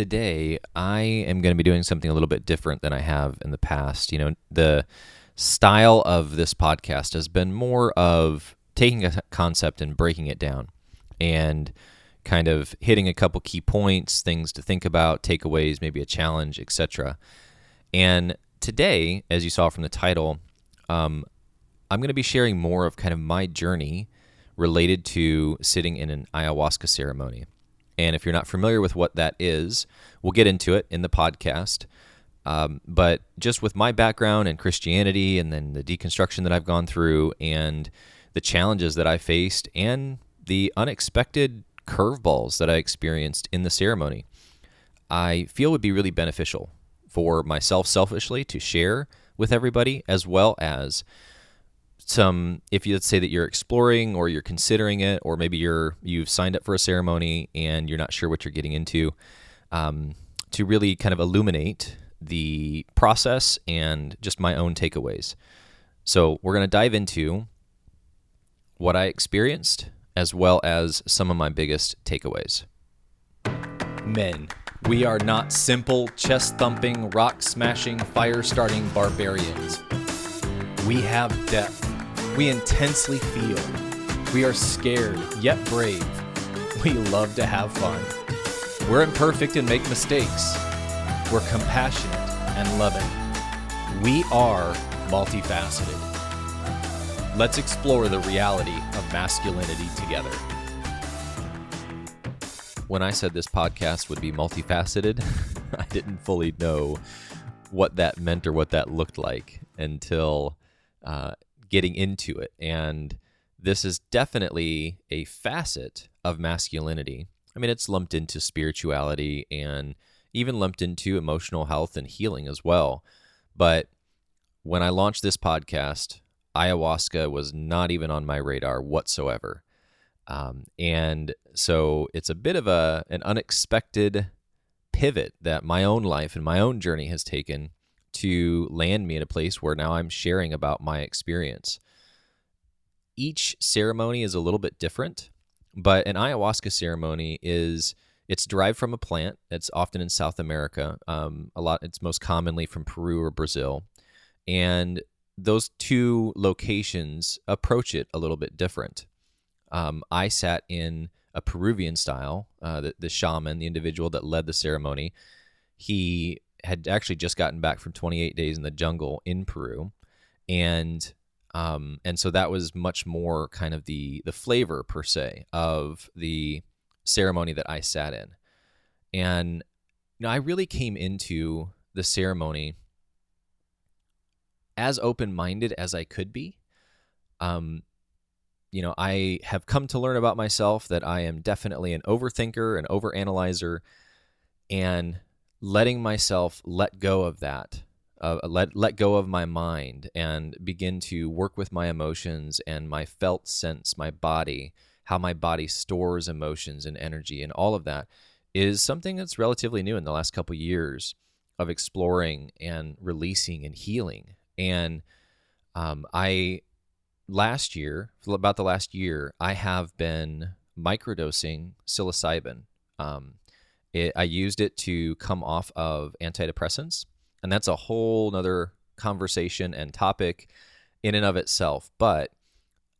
today I am going to be doing something a little bit different than I have in the past. You know, the style of this podcast has been more of taking a concept and breaking it down and kind of hitting a couple key points, things to think about, takeaways, maybe a challenge, etc. And today, as you saw from the title, um, I'm going to be sharing more of kind of my journey related to sitting in an ayahuasca ceremony. And if you're not familiar with what that is, we'll get into it in the podcast. Um, but just with my background in Christianity and then the deconstruction that I've gone through and the challenges that I faced and the unexpected curveballs that I experienced in the ceremony, I feel would be really beneficial for myself selfishly to share with everybody, as well as some if you let's say that you're exploring or you're considering it, or maybe you're you've signed up for a ceremony and you're not sure what you're getting into, um, to really kind of illuminate the process and just my own takeaways. So we're going to dive into what I experienced as well as some of my biggest takeaways. Men, we are not simple, chest thumping, rock smashing, fire starting barbarians. We have depth. We intensely feel. We are scared, yet brave. We love to have fun. We're imperfect and make mistakes. We're compassionate and loving. We are multifaceted. Let's explore the reality of masculinity together. When I said this podcast would be multifaceted, I didn't fully know what that meant or what that looked like until uh, getting into it. And this is definitely a facet of masculinity. I mean, it's lumped into spirituality and even lumped into emotional health and healing as well. But when I launched this podcast, ayahuasca was not even on my radar whatsoever. Um, and so it's a bit of a an unexpected pivot that my own life and my own journey has taken to land me in a place where now I'm sharing about my experience. Each ceremony is a little bit different, but an ayahuasca ceremony is it's derived from a plant. It's often in South America. Um, a lot. It's most commonly from Peru or Brazil, and those two locations approach it a little bit different. Um, I sat in a Peruvian style. Uh, the, the shaman, the individual that led the ceremony, he had actually just gotten back from 28 days in the jungle in Peru, and um, and so that was much more kind of the the flavor per se of the ceremony that I sat in, and you know I really came into the ceremony as open minded as I could be. Um, you know, I have come to learn about myself that I am definitely an overthinker, an overanalyzer, and letting myself let go of that, uh, let let go of my mind, and begin to work with my emotions and my felt sense, my body, how my body stores emotions and energy, and all of that is something that's relatively new in the last couple years of exploring and releasing and healing. And um, I last year, about the last year, I have been microdosing psilocybin. Um, it, I used it to come off of antidepressants, and that's a whole nother conversation and topic in and of itself. But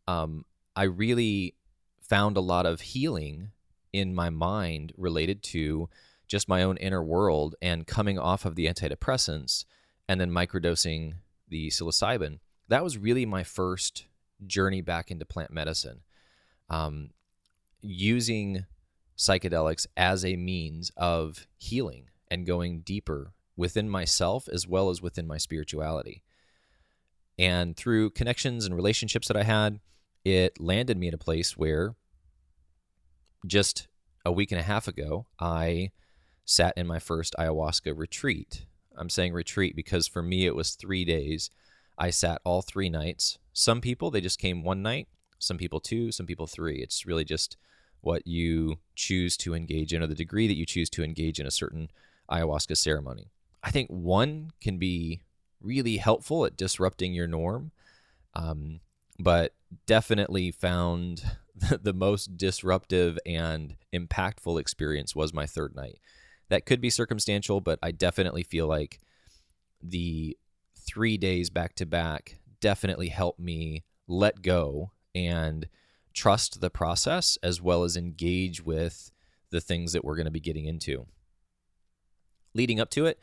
um, I really found a lot of healing in my mind related to just my own inner world and coming off of the antidepressants and then microdosing the psilocybin, that was really my first journey back into plant medicine. Um, using psychedelics as a means of healing and going deeper within myself as well as within my spirituality. And through connections and relationships that I had, it landed me in a place where just a week and a half ago, I sat in my first ayahuasca retreat. I'm saying retreat because for me it was three days. I sat all three nights. Some people, they just came one night, some people two, some people three. It's really just what you choose to engage in or the degree that you choose to engage in a certain ayahuasca ceremony. I think one can be really helpful at disrupting your norm, um, but definitely found the most disruptive and impactful experience was my third night That could be circumstantial, but I definitely feel like the three days back to back definitely helped me let go and trust the process as well as engage with the things that we're going to be getting into. Leading up to it,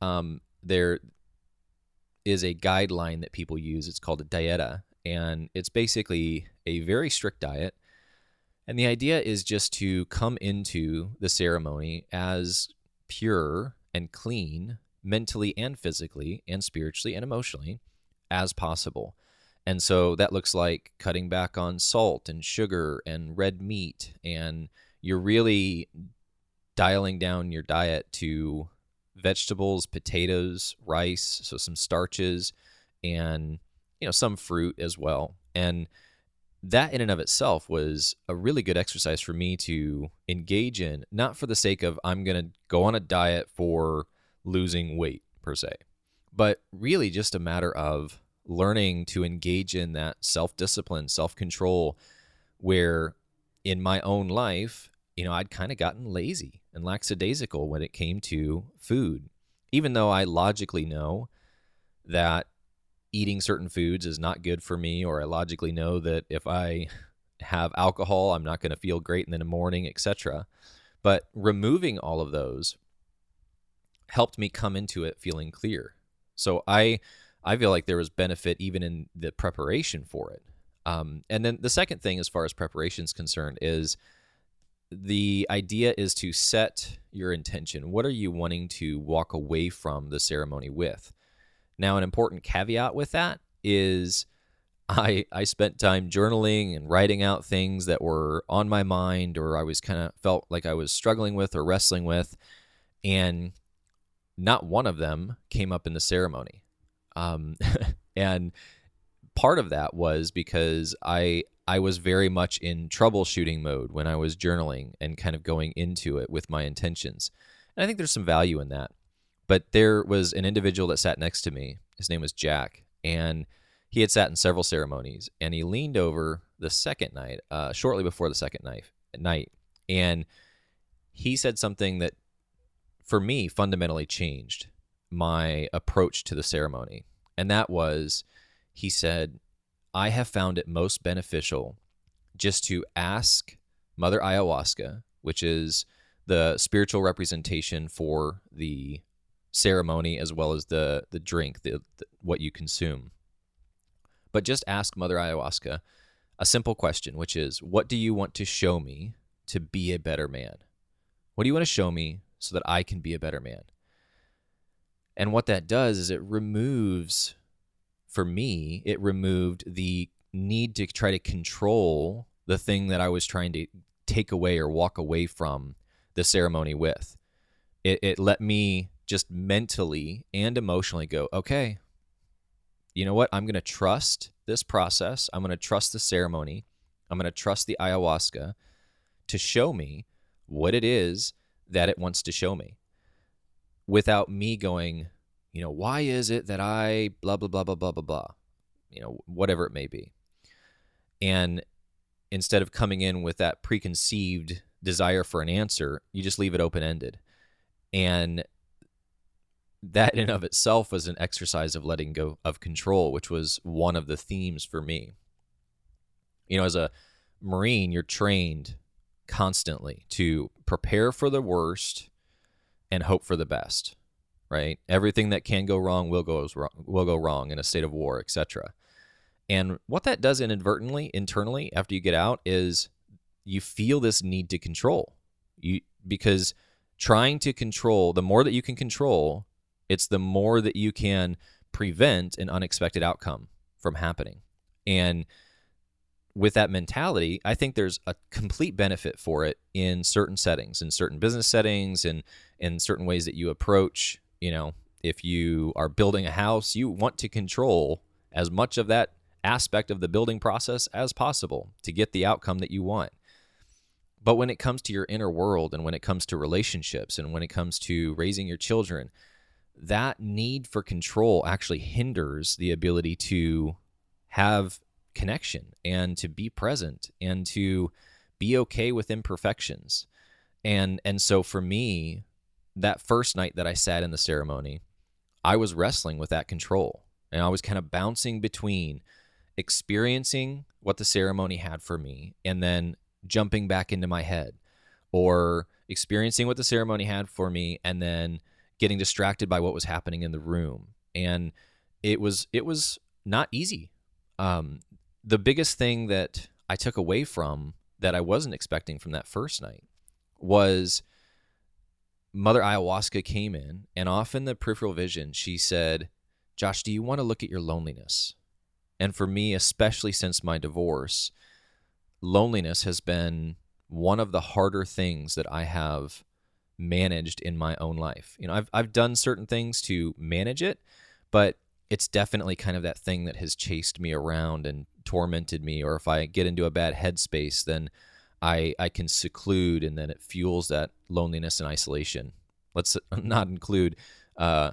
um, there is a guideline that people use. It's called a dieta, and it's basically a very strict diet. And the idea is just to come into the ceremony as pure and clean, mentally and physically, and spiritually and emotionally, as possible. And so that looks like cutting back on salt and sugar and red meat. And you're really dialing down your diet to vegetables, potatoes, rice, so some starches, and you know some fruit as well. And that in and of itself was a really good exercise for me to engage in, not for the sake of I'm going to go on a diet for losing weight per se, but really just a matter of learning to engage in that self discipline, self control, where in my own life, you know, I'd kind of gotten lazy and lackadaisical when it came to food. Even though I logically know that eating certain foods is not good for me, or I logically know that if I have alcohol, I'm not going to feel great in the morning, etc. But removing all of those helped me come into it feeling clear. So I I feel like there was benefit even in the preparation for it. Um, and then the second thing, as far as preparation is concerned, is the idea is to set your intention. What are you wanting to walk away from the ceremony with? Now, an important caveat with that is I I spent time journaling and writing out things that were on my mind or I was kind of felt like I was struggling with or wrestling with, and not one of them came up in the ceremony. Um, and part of that was because I I was very much in troubleshooting mode when I was journaling and kind of going into it with my intentions. And I think there's some value in that. But there was an individual that sat next to me. His name was Jack, and he had sat in several ceremonies. And he leaned over the second night, uh, shortly before the second night, night, and he said something that, for me, fundamentally changed my approach to the ceremony. And that was, he said, I have found it most beneficial just to ask Mother Ayahuasca, which is the spiritual representation for the ceremony as well as the the drink, the, the, what you consume. But just ask Mother Ayahuasca a simple question, which is, what do you want to show me to be a better man? What do you want to show me so that I can be a better man? And what that does is it removes for me, it removed the need to try to control the thing that I was trying to take away or walk away from the ceremony with. It, it let me just mentally and emotionally go, okay, you know what? I'm going to trust this process. I'm going to trust the ceremony. I'm going to trust the ayahuasca to show me what it is that it wants to show me without me going, you know, why is it that I blah, blah, blah, blah, blah, blah, blah, you know, whatever it may be. And instead of coming in with that preconceived desire for an answer, you just leave it open ended. And that in of itself was an exercise of letting go of control, which was one of the themes for me. You know, as a Marine, you're trained constantly to prepare for the worst and hope for the best right? Everything that can go wrong will go wrong, will go wrong in a state of war, etc. And what that does inadvertently internally after you get out is you feel this need to control. You because trying to control, the more that you can control, it's the more that you can prevent an unexpected outcome from happening. And with that mentality, I think there's a complete benefit for it in certain settings, in certain business settings, and in certain ways that you approach you know, if you are building a house, you want to control as much of that aspect of the building process as possible to get the outcome that you want. But when it comes to your inner world and when it comes to relationships and when it comes to raising your children, that need for control actually hinders the ability to have connection and to be present and to be okay with imperfections. And and so for me, that first night that I sat in the ceremony, I was wrestling with that control. And I was kind of bouncing between experiencing what the ceremony had for me and then jumping back into my head or experiencing what the ceremony had for me and then getting distracted by what was happening in the room. And it was it was not easy. Um, the biggest thing that i took away from that i wasn't expecting from that first night was mother ayahuasca came in and off in the peripheral vision she said josh do you want to look at your loneliness and for me especially since my divorce loneliness has been one of the harder things that I have managed in my own life. You know, I've I've done certain things to manage it, but it's definitely kind of that thing that has chased me around and tormented me or if I get into a bad headspace then I I can seclude and then it fuels that loneliness and isolation. Let's not include uh,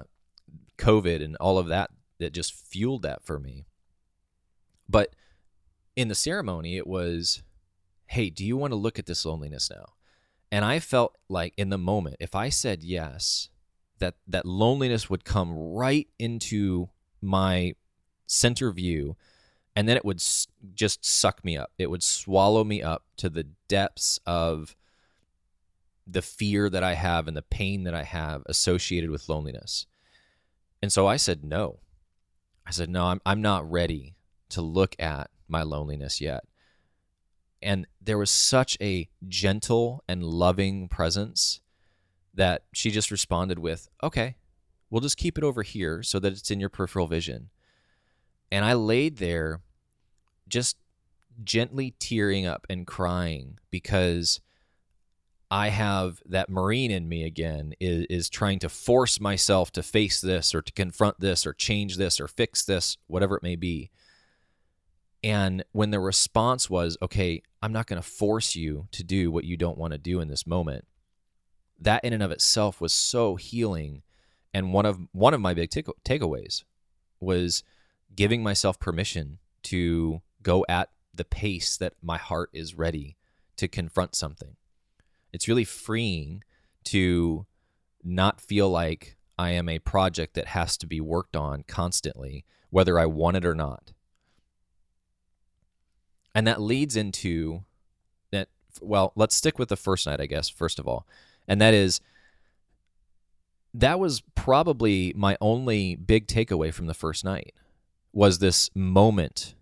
COVID and all of that that just fueled that for me. But in the ceremony, it was, hey, do you want to look at this loneliness now? And I felt like in the moment, if I said yes, that that loneliness would come right into my center view and then it would just suck me up. It would swallow me up to the depths of the fear that I have and the pain that I have associated with loneliness. And so I said no. I said no, I'm I'm not ready to look at my loneliness yet. And there was such a gentle and loving presence that she just responded with, okay, we'll just keep it over here so that it's in your peripheral vision. And I laid there just gently tearing up and crying because I have that Marine in me again is, is trying to force myself to face this or to confront this or change this or fix this, whatever it may be. And when the response was, okay, I'm not going to force you to do what you don't want to do in this moment, that in and of itself was so healing. And one of one of my big take- takeaways was giving myself permission to go at the pace that my heart is ready to confront something. It's really freeing to not feel like I am a project that has to be worked on constantly, whether I want it or not. And that leads into that. Well, let's stick with the first night, I guess, first of all. And that is, that was probably my only big takeaway from the first night was this moment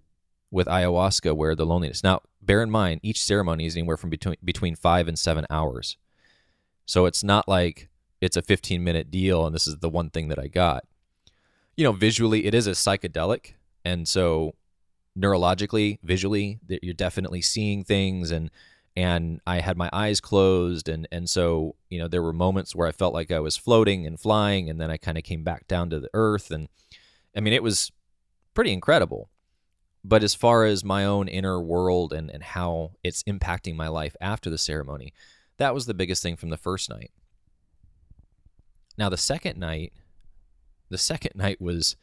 with ayahuasca where the loneliness. Now, bear in mind, each ceremony is anywhere from between between five and seven hours. So it's not like it's a 15 minute deal and this is the one thing that I got. You know, visually, it is a psychedelic. And so neurologically, visually, you're definitely seeing things and and I had my eyes closed and and so, you know, there were moments where I felt like I was floating and flying and then I kind of came back down to the earth and I mean, it was pretty incredible. But as far as my own inner world and, and how it's impacting my life after the ceremony, that was the biggest thing from the first night. Now, the second night, the second night was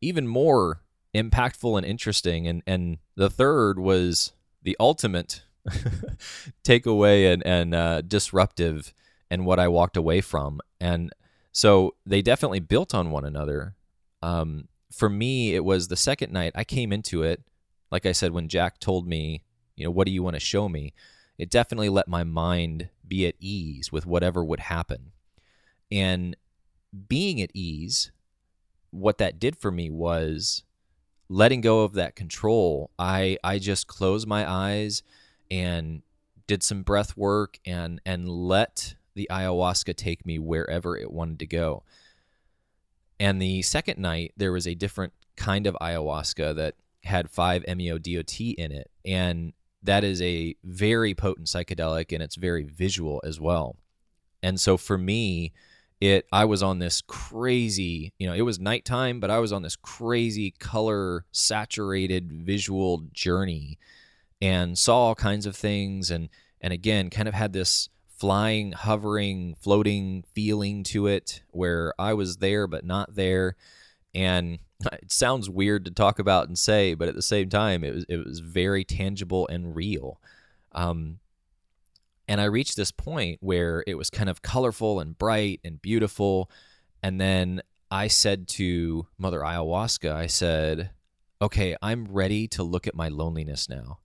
even more impactful and interesting. And and the third was the ultimate takeaway and and uh, disruptive, and what I walked away from. And so they definitely built on one another. Um, for me, it was the second night I came into it. Like I said, when Jack told me, you know, what do you want to show me? It definitely let my mind be at ease with whatever would happen. And being at ease, what that did for me was letting go of that control, I I just closed my eyes and did some breath work and and let the ayahuasca take me wherever it wanted to go. And the second night there was a different kind of ayahuasca that had 5-MeO-DMT in it and that is a very potent psychedelic and it's very visual as well. And so for me, it I was on this crazy, you know, it was nighttime, but I was on this crazy color saturated visual journey and saw all kinds of things and and again kind of had this flying, hovering, floating feeling to it where I was there but not there. And it sounds weird to talk about and say, but at the same time, it was it was very tangible and real. Um, And I reached this point where it was kind of colorful and bright and beautiful. And then I said to Mother Ayahuasca, I said, okay, I'm ready to look at my loneliness now.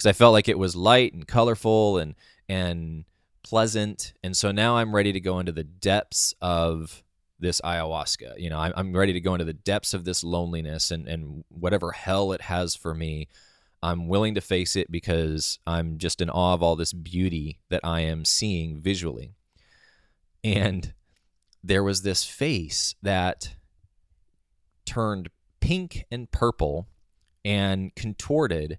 Because I felt like it was light and colorful and, and pleasant. And so now I'm ready to go into the depths of this ayahuasca. You know, I'm, I'm ready to go into the depths of this loneliness and, and whatever hell it has for me. I'm willing to face it because I'm just in awe of all this beauty that I am seeing visually. And there was this face that turned pink and purple and contorted.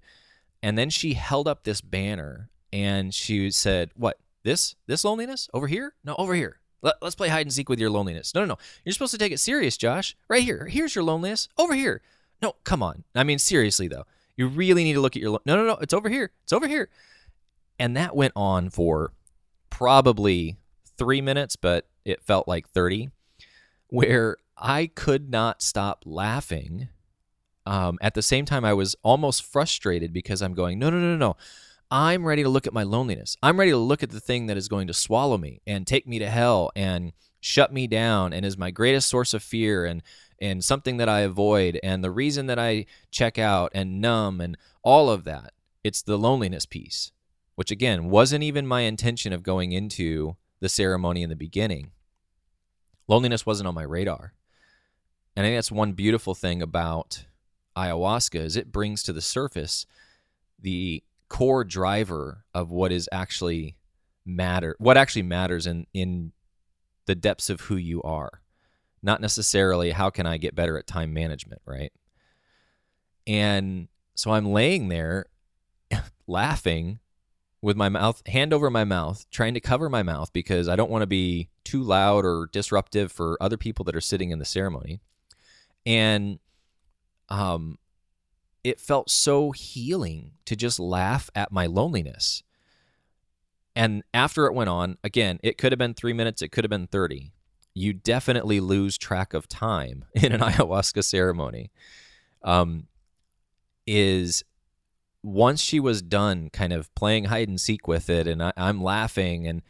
And then she held up this banner and she said, What? This? This loneliness? Over here? No, over here. Let, us play hide and seek with your loneliness. No, no, no. You're supposed to take it serious, Josh. Right here. Here's your loneliness. Over here. No, come on. I mean, seriously, though. You really need to look at your. Lo- no, no, no. It's over here. It's over here. And that went on for probably three minutes, but it felt like 30, where I could not stop laughing. Um, at the same time, I was almost frustrated because I'm going, no, no, no, no, no. I'm ready to look at my loneliness. I'm ready to look at the thing that is going to swallow me and take me to hell and shut me down and is my greatest source of fear and and something that I avoid and the reason that I check out and numb and all of that. It's the loneliness piece, which again wasn't even my intention of going into the ceremony in the beginning. Loneliness wasn't on my radar. And I think that's one beautiful thing about ayahuasca is it brings to the surface the core driver of what is actually matter what actually matters in in the depths of who you are. Not necessarily how can i get better at time management right? And so i'm laying there laughing with my mouth hand over my mouth trying to cover my mouth because i don't want to be too loud or disruptive for other people that are sitting in the ceremony. And um it felt so healing to just laugh at my loneliness. And after it went on, again, it could have been three minutes, it could have been 30. You definitely lose track of time in an ayahuasca ceremony. Um, is once she was done kind of playing hide and seek with it, and I, am laughing, and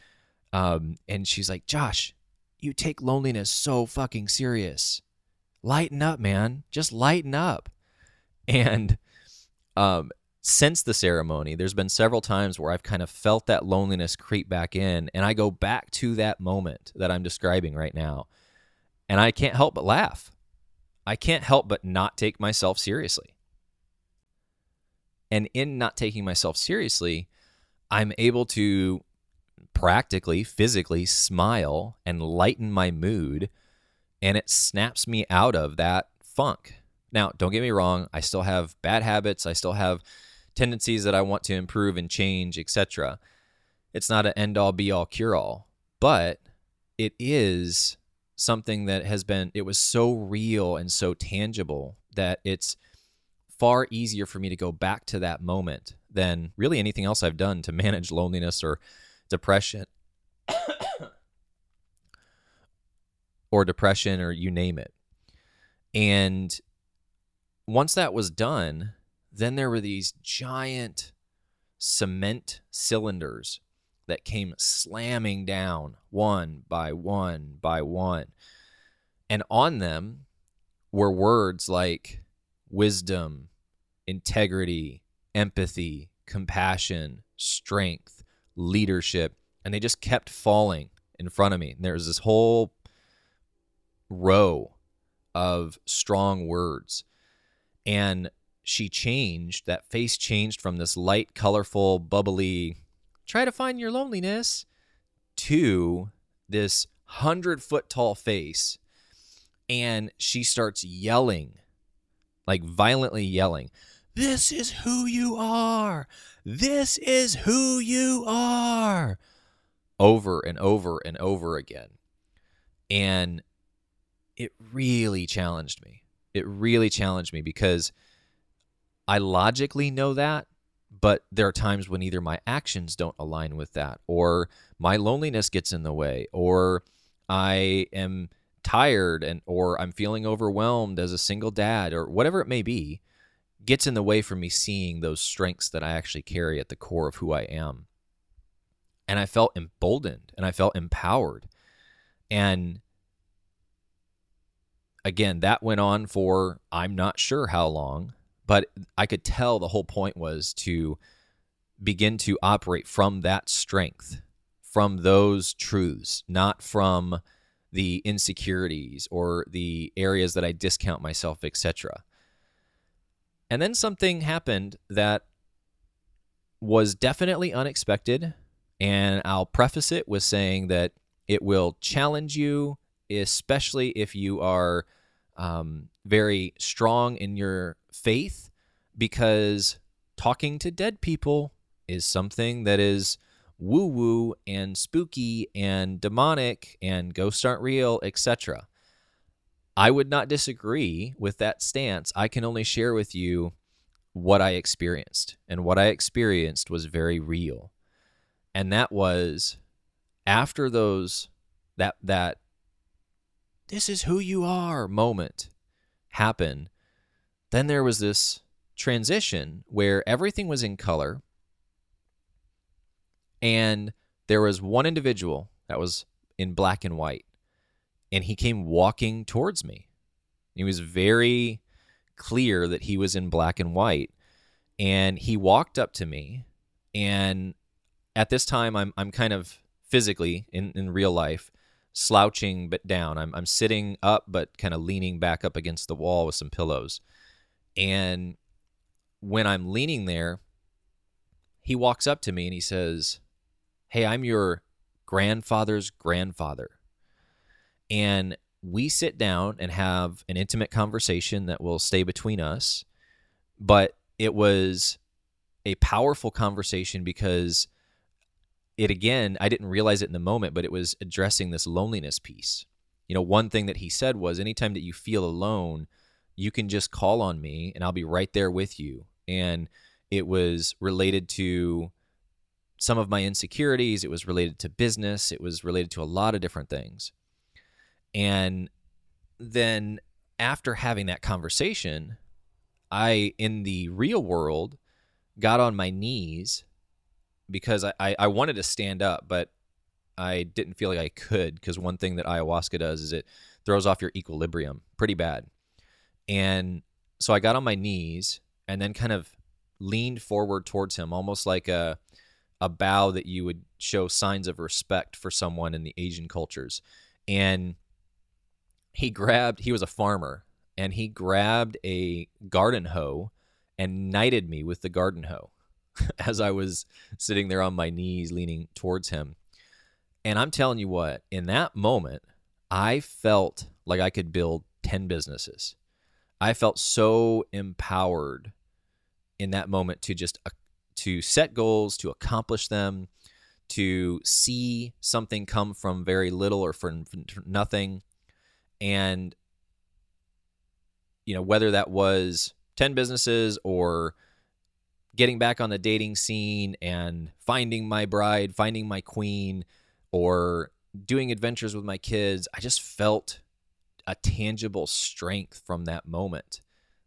um, and she's like, Josh, you take loneliness so fucking serious. Lighten up, man. Just lighten up. And um, since the ceremony, there's been several times where I've kind of felt that loneliness creep back in, and I go back to that moment that I'm describing right now, and I can't help but laugh. I can't help but not take myself seriously. And in not taking myself seriously, I'm able to practically, physically smile and lighten my mood, and it snaps me out of that funk now, don't get me wrong, I still have bad habits, I still have tendencies that I want to improve and change, etc. It's not an end all be all cure all, but it is something that has been it was so real and so tangible that it's far easier for me to go back to that moment than really anything else I've done to manage loneliness or depression or depression or you name it. And once that was done, then there were these giant cement cylinders that came slamming down one by one by one. And on them were words like wisdom, integrity, empathy, compassion, strength, leadership. And they just kept falling in front of me. And there was this whole row of strong words. And she changed that face changed from this light colorful bubbly try to find your loneliness to this hundred foot tall face. And she starts yelling like violently yelling this is who you are! This is who you are! over and over and over again. And it really challenged me it really challenged me because I logically know that, but there are times when either my actions don't align with that, or my loneliness gets in the way, or I am tired and or I'm feeling overwhelmed as a single dad or whatever it may be gets in the way for me seeing those strengths that I actually carry at the core of who I am. And I felt emboldened and I felt empowered. And again, that went on for I'm not sure how long, but I could tell the whole point was to begin to operate from that strength, from those truths, not from the insecurities or the areas that I discount myself, etc. And then something happened that was definitely unexpected. And I'll preface it with saying that it will challenge you, especially if you are um, very strong in your faith, because talking to dead people is something that is woo woo and spooky and demonic and ghosts aren't real, etc. I would not disagree with that stance. I can only share with you what I experienced. And what I experienced was very real. And that was after those that that this is who you are moment happen, then there was this transition where everything was in color and there was one individual that was in black and white and he came walking towards me. He was very clear that he was in black and white and he walked up to me and at this time I'm I'm kind of physically in in real life slouching but down. I'm I'm sitting up but kind of leaning back up against the wall with some pillows. And when I'm leaning there, he walks up to me and he says, Hey, I'm your grandfather's grandfather. And we sit down and have an intimate conversation that will stay between us. But it was a powerful conversation because it again, I didn't realize it in the moment, but it was addressing this loneliness piece. You know, one thing that he said was anytime that you feel alone, you can just call on me and I'll be right there with you. And it was related to some of my insecurities. It was related to business. It was related to a lot of different things. And then after having that conversation, I, in the real world, got on my knees because I, I, wanted to stand up, but I didn't feel like I could because one thing that ayahuasca does is it throws off your equilibrium pretty bad. And so I got on my knees and then kind of leaned forward towards him, almost like a a bow that you would show signs of respect for someone in the Asian cultures. And he grabbed, he was a farmer, and he grabbed a garden hoe and knighted me with the garden hoe as I was sitting there on my knees leaning towards him. And I'm telling you what, in that moment, I felt like I could build 10 businesses. I felt so empowered in that moment to just uh, to set goals, to accomplish them, to see something come from very little or for nothing. And, you know, whether that was 10 businesses or getting back on the dating scene and finding my bride, finding my queen, or doing adventures with my kids, I just felt a tangible strength from that moment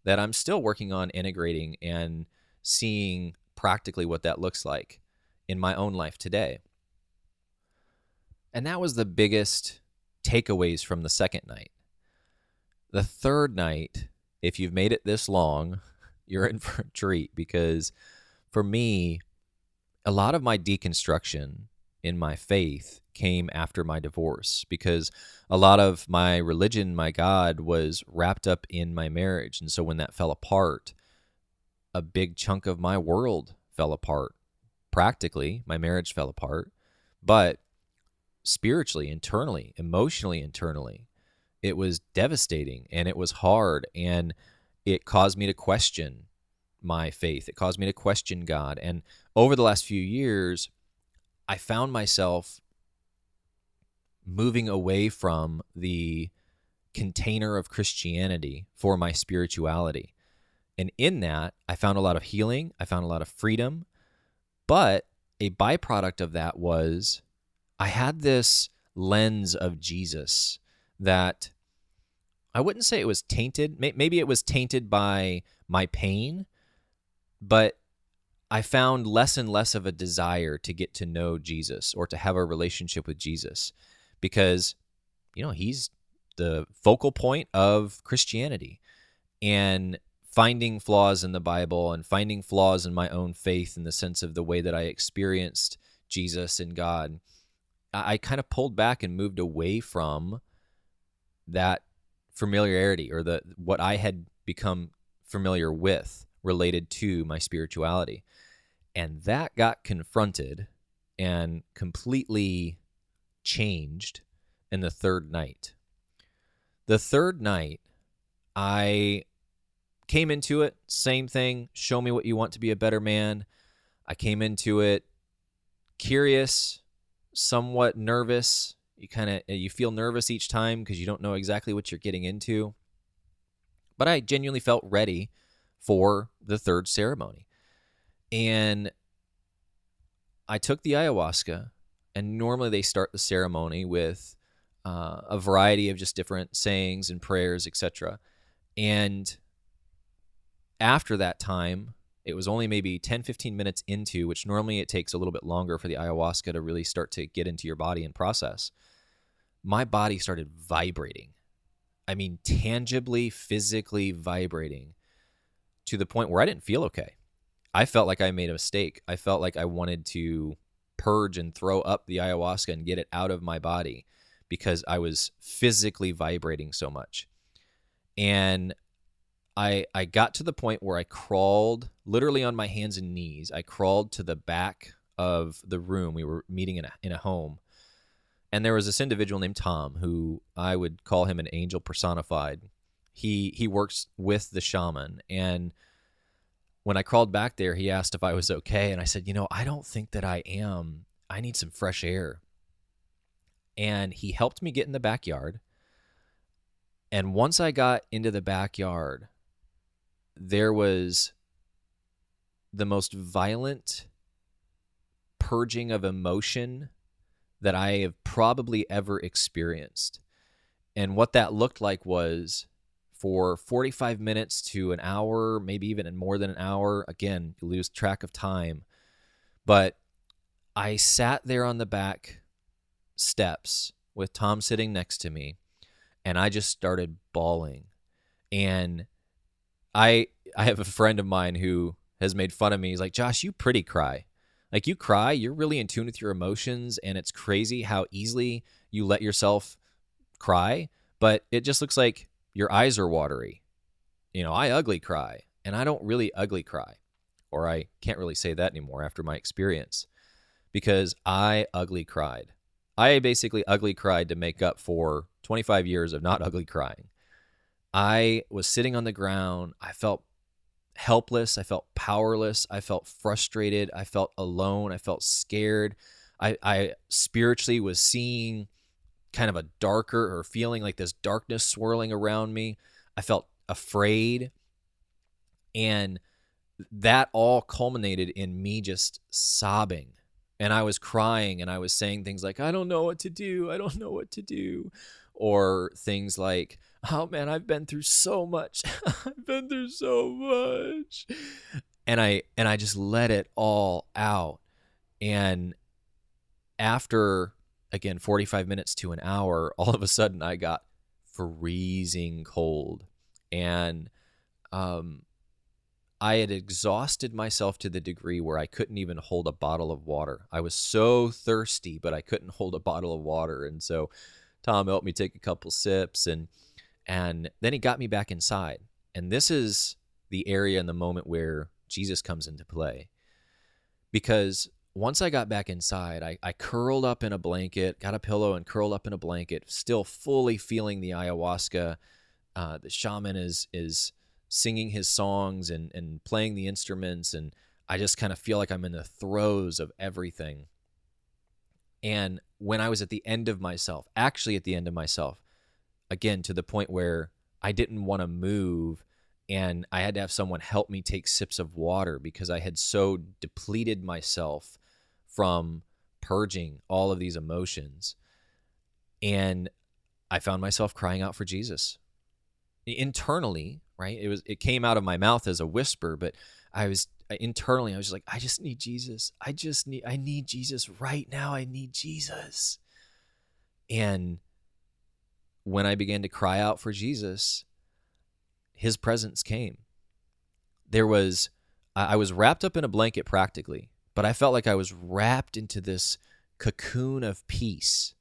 that I'm still working on integrating and seeing practically what that looks like in my own life today. And that was the biggest takeaways from the second night. The third night, if you've made it this long, you're in for a treat because for me, a lot of my deconstruction in my faith came after my divorce because a lot of my religion, my God, was wrapped up in my marriage. And so when that fell apart, a big chunk of my world fell apart. Practically, my marriage fell apart, but spiritually, internally, emotionally, internally, it was devastating and it was hard and it caused me to question my faith. It caused me to question God. And over the last few years, I found myself moving away from the container of Christianity for my spirituality. And in that, I found a lot of healing, I found a lot of freedom. But a byproduct of that was I had this lens of Jesus that I wouldn't say it was tainted. Maybe it was tainted by my pain, but I found less and less of a desire to get to know Jesus or to have a relationship with Jesus because, you know, he's the focal point of Christianity. And finding flaws in the Bible and finding flaws in my own faith in the sense of the way that I experienced Jesus and God, I, kind of pulled back and moved away from that familiarity or the what I had become familiar with related to my spirituality. And that got confronted and completely changed in the third night. The third night, I came into it, same thing. Show me what you want to be a better man. I came into it curious, somewhat nervous. You kind of you feel nervous each time because you don't know exactly what you're getting into. But I genuinely felt ready for the third ceremony. And I took the ayahuasca, and normally they start the ceremony with uh, a variety of just different sayings and prayers, etc. And after that time, it was only maybe 10, 15 minutes into, which normally it takes a little bit longer for the ayahuasca to really start to get into your body and process. My body started vibrating. I mean, tangibly, physically vibrating to the point where I didn't feel okay. I felt like I made a mistake. I felt like I wanted to purge and throw up the ayahuasca and get it out of my body because I was physically vibrating so much. And I I got to the point where I crawled literally on my hands and knees. I crawled to the back of the room. We were meeting in a in a home. And there was this individual named Tom who I would call him an angel personified. He he works with the shaman and when I crawled back there, he asked if I was okay and I said, "You know, I don't think that I am. I need some fresh air." And he helped me get in the backyard. And once I got into the backyard, there was the most violent purging of emotion that I have probably ever experienced. And what that looked like was for 45 minutes to an hour, maybe even in more than an hour. Again, you lose track of time. But I sat there on the back steps with Tom sitting next to me, and I just started bawling. And I I have a friend of mine who has made fun of me. He's like, Josh, you pretty cry. Like you cry, you're really in tune with your emotions, and it's crazy how easily you let yourself cry. But it just looks like your eyes are watery. You know, I ugly cry, and I don't really ugly cry, or I can't really say that anymore after my experience, because I ugly cried. I basically ugly cried to make up for 25 years of not ugly crying. I was sitting on the ground. I felt helpless. I felt powerless. I felt frustrated. I felt alone. I felt scared. I, I spiritually was seeing kind of a darker or feeling like this darkness swirling around me. I felt afraid. And that all culminated in me just sobbing. And I was crying and I was saying things like, I don't know what to do. I don't know what to do. Or things like, oh man, I've been through so much. I've been through so much. And I and I just let it all out. And after again 45 minutes to an hour, all of a sudden I got freezing cold. And um I had exhausted myself to the degree where I couldn't even hold a bottle of water. I was so thirsty, but I couldn't hold a bottle of water. And so Tom helped me take a couple sips and and then he got me back inside. And this is the area and the moment where Jesus comes into play. Because once I got back inside, I, I curled up in a blanket, got a pillow and curled up in a blanket, still fully feeling the ayahuasca. Uh, the shaman is is singing his songs and, and playing the instruments, and I just kind of feel like I'm in the throes of everything. And when I was at the end of myself, actually at the end of myself, again to the point where I didn't want to move and I had to have someone help me take sips of water because I had so depleted myself from purging all of these emotions. And I found myself crying out for Jesus. Internally, right? It was it came out of my mouth as a whisper, but I was internally, I was just like, I just need Jesus. I just need, I need Jesus right now. I need Jesus. And when I began to cry out for Jesus, his presence came. There was, I was wrapped up in a blanket practically, but I felt like I was wrapped into this cocoon of peace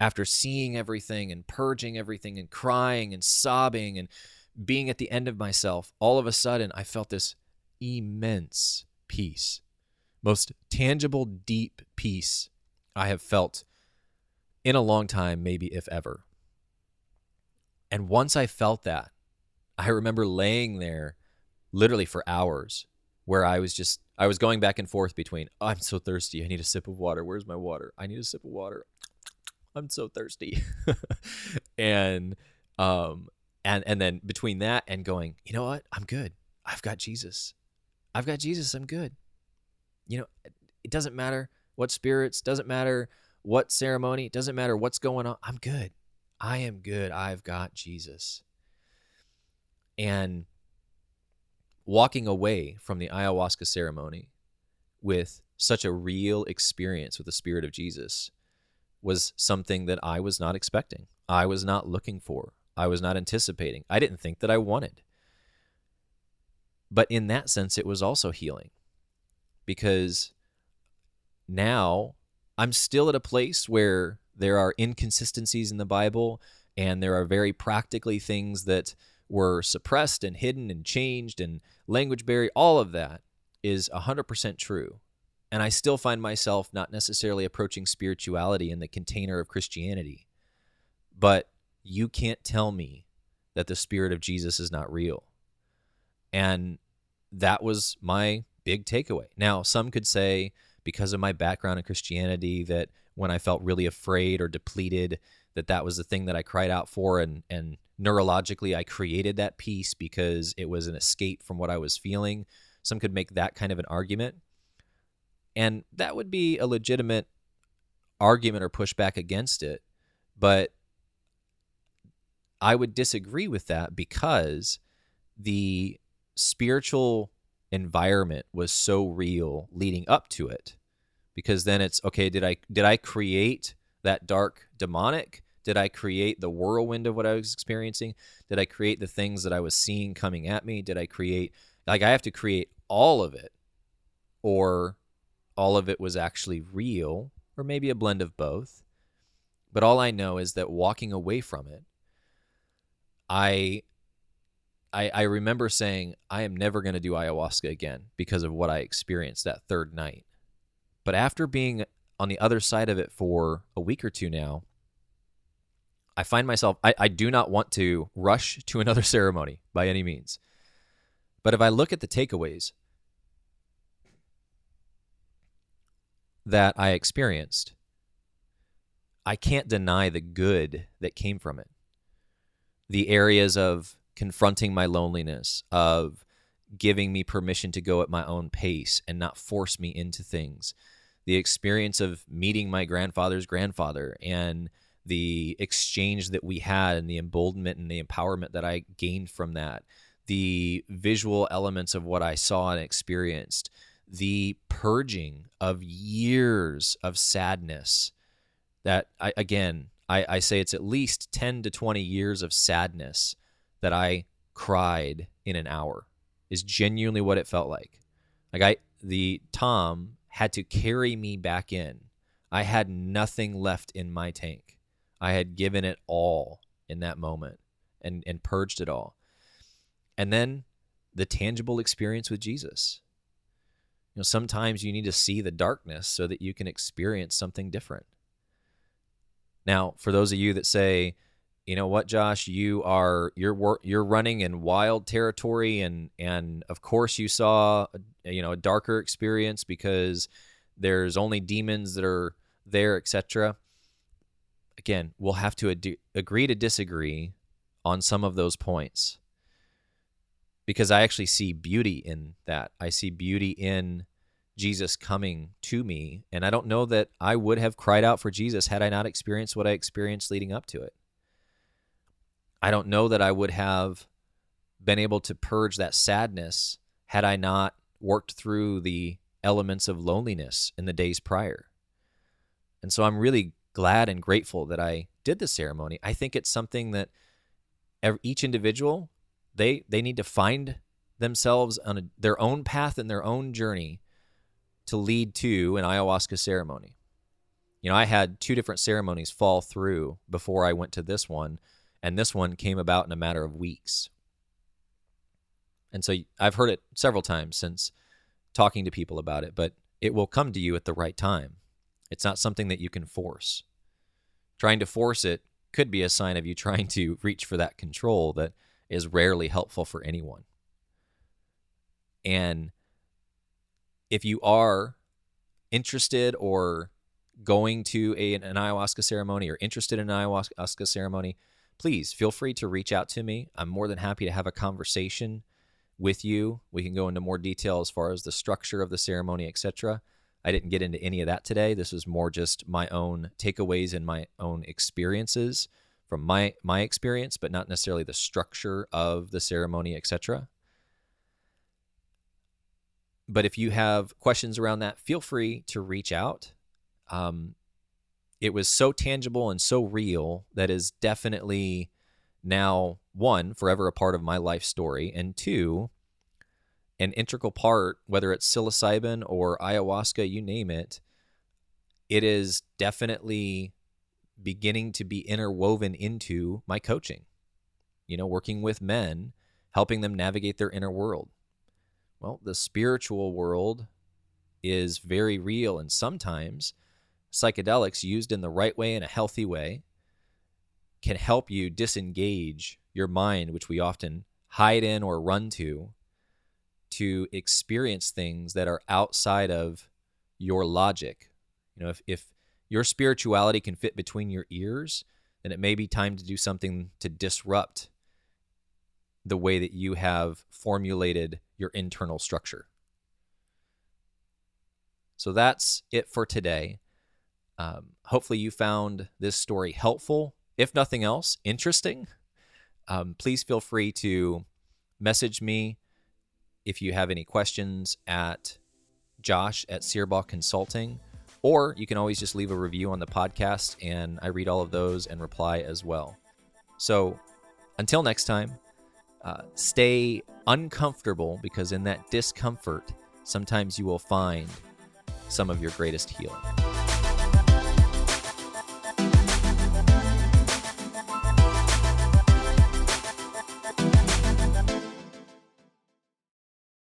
after seeing everything and purging everything and crying and sobbing and being at the end of myself. All of a sudden, I felt this immense peace, most tangible, deep peace I have felt in a long time, maybe if ever. And once I felt that, I remember laying there literally for hours where I was just, I was going back and forth between, oh, I'm so thirsty. I need a sip of water. Where's my water? I need a sip of water. I'm so thirsty. and, um, and, and then between that and going, you know what? I'm good. I've got Jesus. I've got Jesus. I'm good. You know, it doesn't matter what spirits, doesn't matter what ceremony, doesn't matter what's going on. I'm good. I am good. I've got Jesus. And walking away from the ayahuasca ceremony with such a real experience with the Spirit of Jesus was something that I was not expecting. I was not looking for. I was not anticipating. I didn't think that I wanted. But in that sense, it was also healing because now I'm still at a place where there are inconsistencies in the Bible and there are very practically things that were suppressed and hidden and changed and language barrier. All of that is 100% true. And I still find myself not necessarily approaching spirituality in the container of Christianity. But you can't tell me that the Spirit of Jesus is not real. And that was my big takeaway. Now, some could say, because of my background in Christianity, that when I felt really afraid or depleted, that that was the thing that I cried out for, and and neurologically I created that peace because it was an escape from what I was feeling. Some could make that kind of an argument, and that would be a legitimate argument or pushback against it, but I would disagree with that because the spiritual environment was so real leading up to it because then it's okay did i did i create that dark demonic? Did i create the whirlwind of what i was experiencing? Did i create the things that i was seeing coming at me? Did i create like i have to create all of it or all of it was actually real or maybe a blend of both. But all i know is that walking away from it i I, I remember saying, I am never going to do ayahuasca again because of what I experienced that third night. But after being on the other side of it for a week or two now, I find myself, I, I do not want to rush to another ceremony by any means. But if I look at the takeaways that I experienced, I can't deny the good that came from it. The areas of confronting my loneliness, of giving me permission to go at my own pace and not force me into things. The experience of meeting my grandfather's grandfather and the exchange that we had and the emboldenment and the empowerment that I gained from that, the visual elements of what I saw and experienced, the purging of years of sadness that I, again, I, I say it's at least 10 to 20 years of sadness that I cried in an hour is genuinely what it felt like. Like I the Tom had to carry me back in. I had nothing left in my tank. I had given it all in that moment and and purged it all. And then the tangible experience with Jesus. You know, sometimes you need to see the darkness so that you can experience something different. Now, for those of you that say, you know what, Josh, you are you're you're running in wild territory, and and of course you saw you know a darker experience because there's only demons that are there, etc. Again, we'll have to ad- agree to disagree on some of those points because I actually see beauty in that. I see beauty in Jesus coming to me, and I don't know that I would have cried out for Jesus had I not experienced what I experienced leading up to it. I don't know that I would have been able to purge that sadness had I not worked through the elements of loneliness in the days prior. And so I'm really glad and grateful that I did the ceremony. I think it's something that each individual they they need to find themselves on a, their own path and their own journey to lead to an ayahuasca ceremony. You know, I had two different ceremonies fall through before I went to this one, and this one came about in a matter of weeks. And so I've heard it several times since talking to people about it, but it will come to you at the right time. It's not something that you can force. Trying to force it could be a sign of you trying to reach for that control that is rarely helpful for anyone. And if you are interested or going to a, an ayahuasca ceremony or interested in an ayahuasca ceremony, please feel free to reach out to me. I'm more than happy to have a conversation with you. We can go into more detail as far as the structure of the ceremony, etc. I didn't get into any of that today. This is more just my own takeaways and my own experiences from my my experience, but not necessarily the structure of the ceremony, etc. But if you have questions around that, feel free to reach out. Um, it was so tangible and so real that is definitely now one forever a part of my life story and two an integral part whether it's psilocybin or ayahuasca you name it it is definitely beginning to be interwoven into my coaching. You know working with men helping them navigate their inner world. Well the spiritual world is very real and sometimes psychedelics used in the right way in a healthy way can help you disengage your mind, which we often hide in or run to, to experience things that are outside of your logic. You know, if, if your spirituality can fit between your ears, then it may be time to do something to disrupt the way that you have formulated your internal structure. So that's it for today. Um, hopefully, you found this story helpful if nothing else, interesting, um, please feel free to message me if you have any questions at josh at Searbaugh Consulting, or you can always just leave a review on the podcast, and I read all of those and reply as well. So until next time, uh, stay uncomfortable because in that discomfort, sometimes you will find some of your greatest healing.